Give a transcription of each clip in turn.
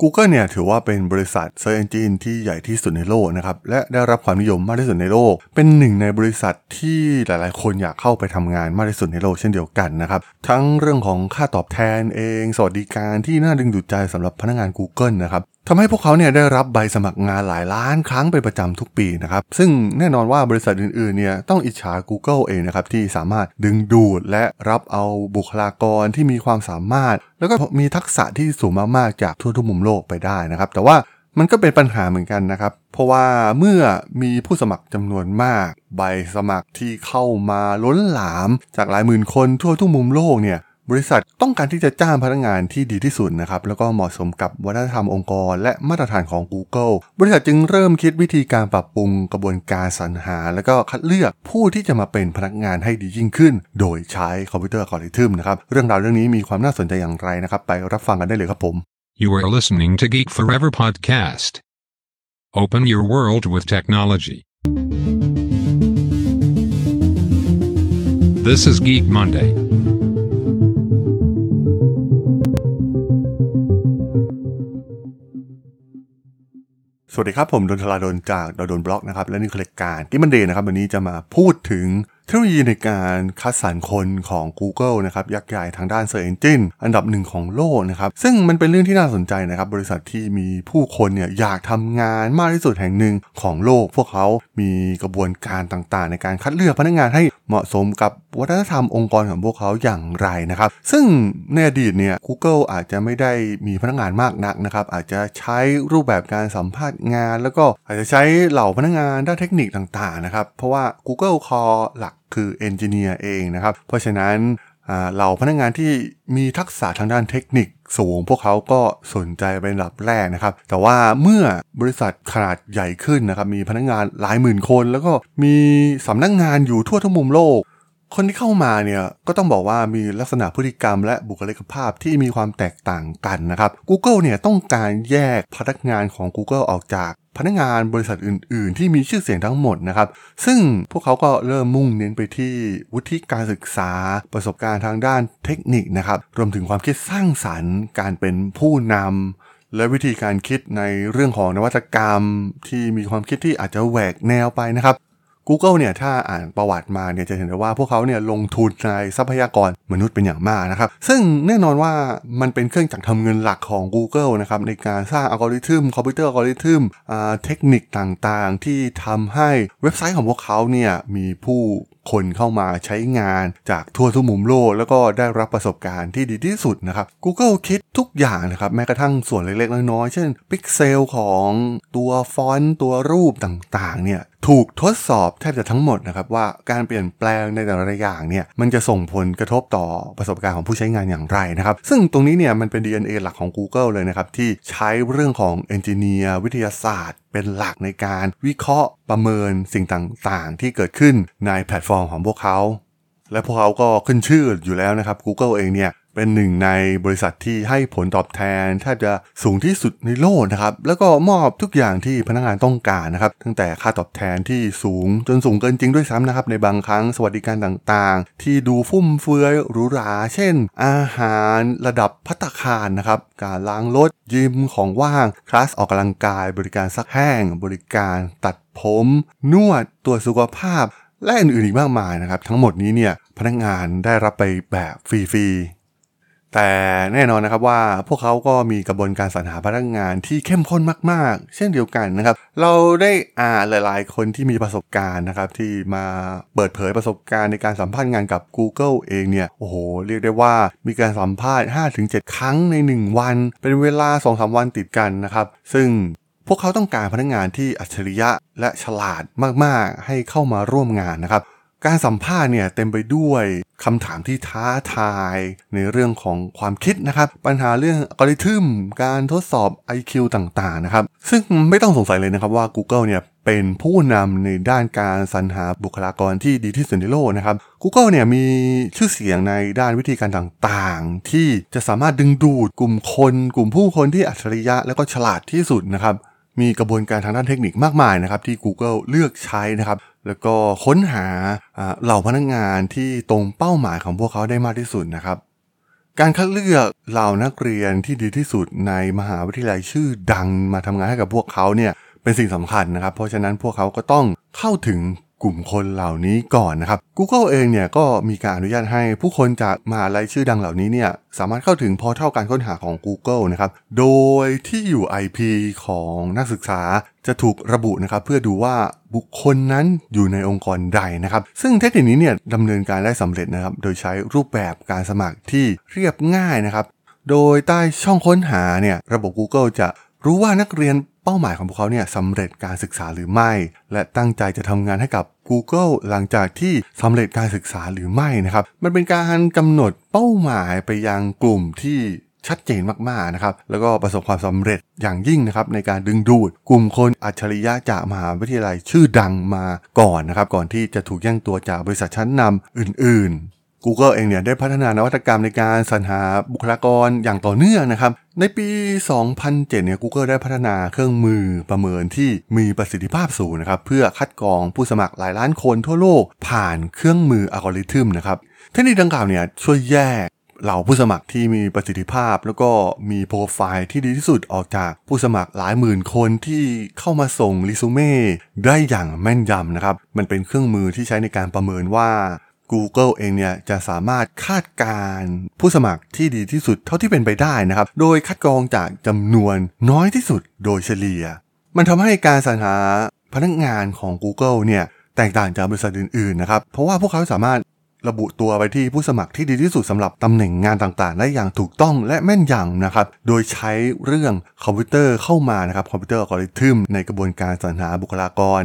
Google เนี่ยถือว่าเป็นบริษัท Search Engine ที่ใหญ่ที่สุดในโลกนะครับ และได้รับความนิยมมากที่สุดในโลก เป็นหนึ่งในบริษัทที่หลายๆ คนอยากเข้าไปทำงานมากที่สุดในโลกเช่นเดียวกันนะครับ ทั้งเรื่องของค่าตอบแทนเอง สวัสดิการที่น่าดึงดูดใจสำหรับพนักงาน Google นะครับ ทำให้พวกเขาเนี่ยได้รับใบสมัครงานหลายล้านครั้งเป็นประจำทุกปีนะครับ ซึ่งแน่นอนว่าบริษัทอื่นๆเนี่ยต้องอิจฉา Google เองนะครับที่สามารถดึงดูดและรับเอาบุคลากรที่มีความสามารถ แล้วก็มีทักษะที่สูงมากๆจากทั่วทุกมุมโลกไปได้นะครับ แต่ว่ามันก็เป็นปัญหาเหมือนกันนะครับ เพราะว่าเมื่อมีผู้สมัครจำนวนมาก ใบสมัครที่เข้ามาล้นหลามจากหลายหมื่นคนทั่วทุกมุมโลกเนี่ย บริษัทต้องการที่จะจ้างพนักงานที่ดีที่สุดนะครับ แล้วก็เหมาะสมกับวัฒนธรรมองค์กร และมาตรฐานของ Google บริษัทจึงเริ่มคิดวิธีการปรับปรุงกระบวนการสรรหา แล้วก็คัดเลือกผู้ที่จะมาเป็นพนักงานให้ดียิ่งขึ้น โดยใช้คอมพิวเตอร์อัลกอริทึมนะครับ เรื่องราวเรื่องนี้มีความน่าสนใจอย่างไรนะครับ ไปรับฟังกันได้เลยครับผม You are listening to Geek Forever podcast. Open your world with technology. This is Geek Monday. สวัสดีครับ ผมดลธราดลจากด.ดล็อกนะครับ และนี่คือรายการ Geek Monday นะครับ วันนี้จะมาพูดถึง เทคโนโลยีในการคัดสรรคนของ Google นะครับยักษ์ใหญ่ทางด้าน Search Engine อันดับหนึ่งของโลกนะครับซึ่งมันเป็นเรื่องที่น่าสนใจนะครับบริษัทที่มีผู้คนเนี่ยอยากทำงานมากที่สุดแห่งหนึ่งของโลก พวกเขามีกระบวนการต่างๆ ในการคัดเลือกพนักงานให้เหมาะสมกับวัฒนธรรมองค์กรของพวกเขาอย่างไรนะครับซึ่งในอดีตเนี่ย Google อาจจะไม่ได้มีพนักงานมากนักนะครับอาจจะใช้รูปแบบการสัมภาษณ์งาน แล้วก็อาจจะใช้เหล่าพนักงานด้านเทคนิคต่างๆนะครับเพราะว่า Google Core หลัก คือเอนจิเนียร์เองนะครับ เพราะฉะนั้นเหล่าพนักงานที่มีทักษะทางด้านเทคนิคสูงพวกเขาก็สนใจเป็นหลับแรกนะครับ แต่ว่าเมื่อบริษัทขนาดใหญ่ขึ้นนะครับ มีพนักงานหลายหมื่นคน แล้วก็มีสำนักงงานอยู่ทั่วทั้งมุมโลก คนที่เข้ามาเนี่ยก็ต้องบอกว่ามีลักษณะพฤติกรรมและบุคลิกภาพที่มีความแตกต่างกันนะครับ Google เนี่ยต้องการแยกพนักงานของ Google ออกจาก พนักงานบริษัทอื่น ๆ ที่มีชื่อเสียงทั้งหมดนะครับ ซึ่งพวกเขาก็เริ่มมุ่งเน้นไปที่วุฒิการศึกษา ประสบการณ์ทางด้านเทคนิคนะครับ รวมถึงความคิดสร้างสรรค์ การเป็นผู้นำและวิธีการคิดในเรื่องของนวัตกรรม ที่มีความคิดที่อาจจะแหวกแนวไปนะครับ Google เนี่ยถ้าอ่านประวัติมาเนี่ยจะเห็นได้ว่าพวกเขาเนี่ยลงทุนในทรัพยากรมนุษย์เป็นอย่างมากนะครับ ซึ่งแน่นอนว่ามันเป็นเครื่องจักรทำเงินหลักของ Google นะครับในการสร้างอัลกอริทึมคอมพิวเตอร์อัลกอริทึมเทคนิคต่างๆ ที่ทำให้เว็บไซต์ของพวกเขาเนี่ยมีผู้ คนเข้ามาใช้งานจากทั่วทุกมุมโลก แล้วก็ได้รับประสบการณ์ที่ดีที่สุดนะครับ Google คิดทุกอย่างนะครับ แม้กระทั่งส่วนเล็กๆ น้อยๆ เช่นพิกเซลของตัวฟอนต์ตัวรูปต่างๆ เนี่ยถูกทดสอบแทบจะทั้งหมดนะครับว่าการเปลี่ยนแปลงในแต่ละอย่างเนี่ยมันจะส่งผลกระทบต่อประสบการณ์ของผู้ใช้งานอย่างไรนะครับซึ่งตรงนี้เนี่ยมันเป็น DNA หลักของ Google เลยนะครับที่ใช้เรื่องของเอนจิเนียร์วิทยาศาสตร์ เป็นหลักในการวิเคราะห์ประเมินสิ่งต่างๆ ที่เกิดขึ้นในแพลตฟอร์มของพวกเขา และพวกเขาก็ขึ้นชื่ออยู่แล้วนะครับ Google เองเนี่ย เป็นหนึ่งในบริษัทที่ให้ผลตอบแทนแทบจะสูงที่สุดในโลกนะครับ แล้วก็มอบทุกอย่างที่พนักงานต้องการนะครับ ตั้งแต่ค่าตอบแทนที่สูงจนสูงเกินจริงด้วยซ้ำนะครับ ในบางครั้งสวัสดิการต่างๆ ที่ดูฟุ่มเฟือยหรูหรา เช่น อาหารระดับพัตคารนะครับ การล้างรถยิมของว่าง คลาสออกกำลังกาย บริการซักแห้ง บริการตัดผม นวดตรวจสุขภาพ และอื่นๆอีกมากมายนะครับ ทั้งหมดนี้เนี่ยพนักงานได้รับไปแบบฟรีๆ แต่แน่นอนนะครับว่าพวกเขาก็มีกระบวนการสรรหาพนักงานที่เข้มข้นมากๆ เช่นเดียวกันนะครับ เราได้อ่านหลาย ๆ คนที่มีประสบการณ์นะครับที่มาเปิดเผยประสบการณ์ในการสัมภาษณ์งานกับ Google เองเนี่ยโอ้โหเรียกได้ว่ามีการสัมภาษณ์ 5-7 ครั้งใน 1 วัน เป็นเวลา 2-3 วันติดกันนะครับ ซึ่งพวกเขาต้องการพนักงานที่อัจฉริยะและฉลาดมาก ๆ ให้เข้ามาร่วมงานนะครับ การสัมภาษณ์เนี่ยเต็มไปด้วยคำถามที่ท้าทายในเรื่องของความคิดนะครับ ปัญหาเรื่องอัลกอริทึมการทดสอบ IQ ต่างๆนะครับ ซึ่งไม่ต้องสงสัยเลยนะครับว่า Google เนี่ยเป็นผู้นำในด้านการสรรหาบุคลากรที่ดีที่สุดในโลกนะครับ Google เนี่ยมีชื่อเสียงในด้านวิธีการต่างๆ ที่จะสามารถดึงดูดกลุ่มคน กลุ่มผู้คนที่อัจฉริยะและก็ฉลาดที่สุดนะครับ มีกระบวนการทางด้านเทคนิคมากมายนะครับที่ Google เลือกใช้นะครับ แล้วก็ค้นหาเหล่าพนักงงานที่ตรงเป้าหมายของพวกเขาได้มากที่สุดนะครับ การคัดเลือกเหล่านักเรียนที่ดีที่สุดในมหาวิทยาลัยชื่อดังมาทำงานให้กับพวกเขาเนี่ยเป็นสิ่งสำคัญนะครับ เพราะฉะนั้นพวกเขาก็ต้องเข้าถึง กลุ่มคนเหล่านี้ก่อนนะครับ Google เองเนี่ยก็มีการอนุญาตให้ผู้คนจากมหาลัยชื่อดังเหล่านี้เนี่ยสามารถเข้าถึงพอร์ทัลการค้นหาของ Google นะครับ โดยที่อยู่ IP ของนักศึกษาจะถูกระบุนะครับเพื่อดูว่าบุคคลนั้นอยู่ในองค์กรใดนะครับ ซึ่งเทคนิคนี้เนี่ยดำเนินการได้สำเร็จนะครับ โดยใช้รูปแบบการสมัครที่เรียบง่ายนะครับ โดยใต้ช่องค้นหาเนี่ยระบบ Google จะรู้ว่านักเรียน เป้าหมายของพวกเขาเนี่ยสำเร็จการศึกษาหรือไม่ และตั้งใจจะทำงานให้กับ Google หลังจากที่สำเร็จการศึกษาหรือไม่นะครับ มันเป็นการกำหนดเป้าหมายไปยังกลุ่มที่ชัดเจนมากๆนะครับแล้วก็ประสบความสำเร็จอย่างยิ่งนะครับในการดึงดูด กลุ่มคนอัจฉริยะจากมหาวิทยาลัยชื่อดังมาก่อนนะครับก่อนที่จะถูกแย่งตัวจากบริษัทชั้นนำอื่นๆ Google เองเนี่ยได้พัฒนานวัตกรรมในการสรรหาบุคลากรอย่างต่อเนื่องนะครับ ในปี 2007 เนี่ย Google ได้พัฒนาเครื่องมือประเมินที่มีประสิทธิภาพสูงนะครับ เพื่อคัดกรองผู้สมัครหลายล้านคนทั่วโลกผ่านเครื่องมืออัลกอริทึมนะครับ เทคนิคดังกล่าวเนี่ยช่วยแยกเหล่าผู้สมัครที่มีประสิทธิภาพ แล้วก็มีโปรไฟล์ที่ดีที่สุดออกจากผู้สมัครหลายหมื่นคนที่เข้ามาส่งรีสูเม่ได้อย่างแม่นยำนะครับ มันเป็นเครื่องมือที่ใช้ในการประเมินว่า Google เองเนี่ยจะสามารถคาดการผู้สมัครที่ดีที่สุดเท่าที่เป็นไปได้นะครับ โดยคัดกรองจากจำนวนน้อยที่สุดโดยเฉลี่ย มันทำให้การสรรหาพนักงานของ Google เนี่ยแตกต่างจากบริษัทอื่นๆนะครับ เพราะว่าพวกเขาสามารถระบุตัวไปที่ผู้สมัครที่ดีที่สุดสำหรับตำแหน่งงานต่างๆ ได้อย่างถูกต้องและแม่นยำนะครับ โดยใช้เรื่องคอมพิวเตอร์เข้ามานะครับคอมพิวเตอร์อัลกอริทึมในกระบวนการสรรหาบุคลากร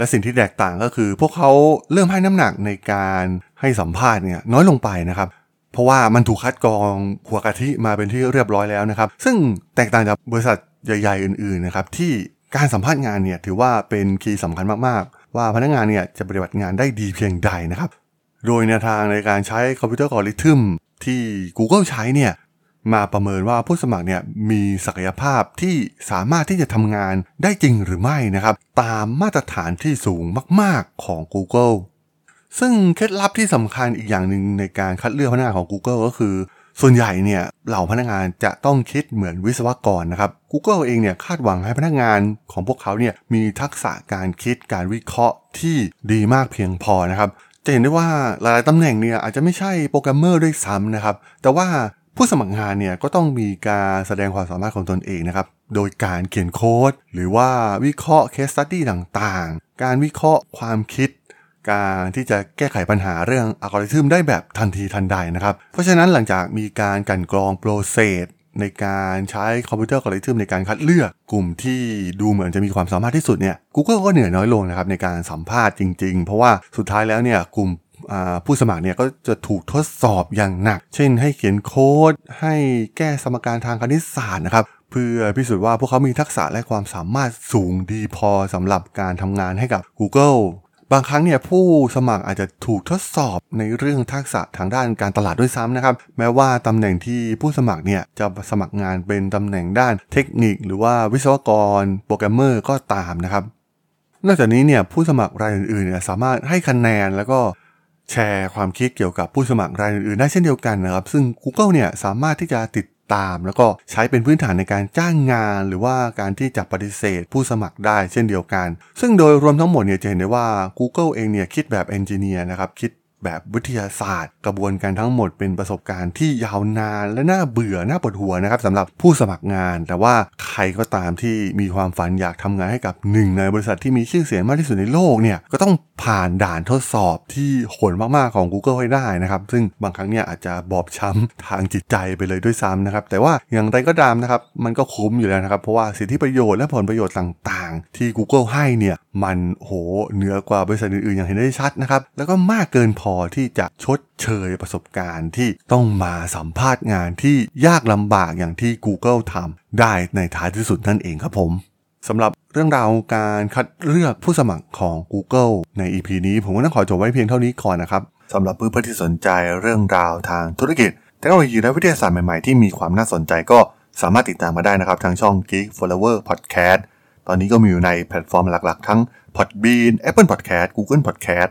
และสิ่งที่แตกต่างก็คือ พวกเขาเริ่มให้น้ำหนักในการให้สัมภาษณ์เนี่ยน้อยลงไปนะครับ เพราะว่ามันถูกคัดกรองหัวกะทิมาเป็นที่เรียบร้อยแล้วนะครับ ซึ่งแตกต่างจากบริษัทใหญ่ ๆ อื่นๆนะครับที่การสัมภาษณ์งานเนี่ยถือว่าเป็น key สำคัญมากๆ ว่าพนักงานเนี่ยจะปฏิบัติงานได้ดีเพียงใดนะครับ โดยแนวทางในการใช้คอมพิวเตอร์อัลกอริทึมที่ Google ใช้เนี่ย มาประเมินว่าผู้สมัครเนี่ยมีศักยภาพที่สามารถที่จะทำงานได้จริงหรือไม่นะครับ ตามมาตรฐานที่สูงมาก ๆของ Google ซึ่งเคล็ดลับที่สำคัญอีกอย่างหนึ่งในการคัดเลือกพนักงานของ Google ก็คือ ส่วนใหญ่เนี่ยเหล่าพนักงานจะต้องคิดเหมือนวิศวกรนะครับ Google เองเนี่ยคาดหวังให้พนักงานของพวกเขาเนี่ยมีทักษะการคิดการวิเคราะห์ที่ดีมากเพียงพอนะครับจะเห็นได้ว่าหลายๆตำแหน่งเนี่ยอาจจะไม่ใช่โปรแกรมเมอร์ด้วยซ้ำนะครับ แต่ว่า ผู้สมัครงานเนี่ยก็ต้องมีการแสดงความสามารถของตนเองนะครับ โดยการเขียนโค้ด หรือว่าวิเคราะห์ case study ต่างๆ การวิเคราะห์ความคิด การที่จะแก้ไขปัญหาเรื่องอัลกอริทึมได้แบบทันทีทันใดนะครับ เพราะฉะนั้นหลังจากมีการกลั่นกรอง process ในการใช้คอมพิวเตอร์อัลกอริทึมในการคัดเลือกกลุ่มที่ดูเหมือนจะมีความสามารถที่สุดเนี่ย Google ก็เหนื่อยน้อยลงนะครับในการสัมภาษณ์จริงๆ เพราะว่าสุดท้ายแล้วเนี่ยกลุ่ม ผู้สมัครเนี่ยก็จะถูกทดสอบอย่างหนัก เช่น ให้เขียนโค้ด ให้แก้สมการทางคณิตศาสตร์นะครับเพื่อพิสูจน์ว่าพวกเขามีทักษะและความสามารถสูงดีพอสำหรับการทำงานให้กับ Google บางครั้งเนี่ยผู้สมัครอาจจะถูกทดสอบในเรื่องทักษะทางด้านการตลาดด้วยซ้ำนะครับ แม้ว่าตำแหน่งที่ผู้สมัครเนี่ยจะสมัครงานเป็นตำแหน่งด้านเทคนิค หรือว่าวิศวกร โปรแกรมเมอร์ก็ตามนะครับ นอกจากนี้เนี่ยผู้สมัครรายอื่นๆเนี่ยสามารถให้คะแนนแล้วก็ แชร์ความคิดเกี่ยวกับผู้สมัครรายอื่นๆได้เช่นเดียวกันนะครับ ซึ่ง Google เนี่ยสามารถที่จะติดตาม แล้วก็ใช้เป็นพื้นฐานในการจ้างงาน หรือว่าการที่จะปฏิเสธผู้สมัครได้เช่นเดียวกัน ซึ่งโดยรวมทั้งหมดเนี่ยจะเห็นได้ว่า Google เองเนี่ยคิดแบบ engineer นะครับคิด แบบวิทยาศาสตร์ กระบวนการทั้งหมดเป็นประสบการณ์ที่ยาวนานและน่าเบื่อน่าปวดหัวนะครับสำหรับผู้สมัครงาน แต่ว่าใครก็ตามที่มีความฝันอยากทำงานให้กับหนึ่งในบริษัทที่มีชื่อเสียงมากที่สุดในโลกเนี่ยก็ต้องผ่านด่านทดสอบที่โหดมากๆของ Google ให้ได้นะครับซึ่งบางครั้งเนี่ยอาจจะบอบช้ำทางจิตใจไปเลยด้วยซ้ำนะครับแต่ว่าอย่างไรก็ตามนะครับมันก็คุ้มอยู่แล้วนะครับเพราะว่าสิทธิประโยชน์และผลประโยชน์ต่างๆ ที่ Google ให้เนี่ยมันโหเหนือกว่าบริษัทอื่นๆอย่างเห็นได้ชัดนะครับแล้วก็มากเกินพออที่จะชดเชยประสบการณ์ที่ต้องมาสัมภาษณ์งานที่ยากลำบากอย่างที่ Google ทำได้ในท้ายที่สุดนั่นเองครับผมสำหรับเรื่องราวการคัดเลือกผู้สมัครของ Google ใน EP นี้ ผมก็ต้องขอจบไว้เพียงเท่านี้ก่อนนะครับสำหรับเพื่อนๆที่สนใจเรื่องราวทางธุรกิจเทคโนโลยีและวิทยาศาสตร์ใหม่ๆ ที่มีความน่าสนใจก็สามารถติดตามมาได้นะครับ ทางช่อง Geek Forever Podcast ตอนนี้ก็มีอยู่ในแพลตฟอร์มหลักๆ ทั้ง Podbean Apple Podcast Google Podcast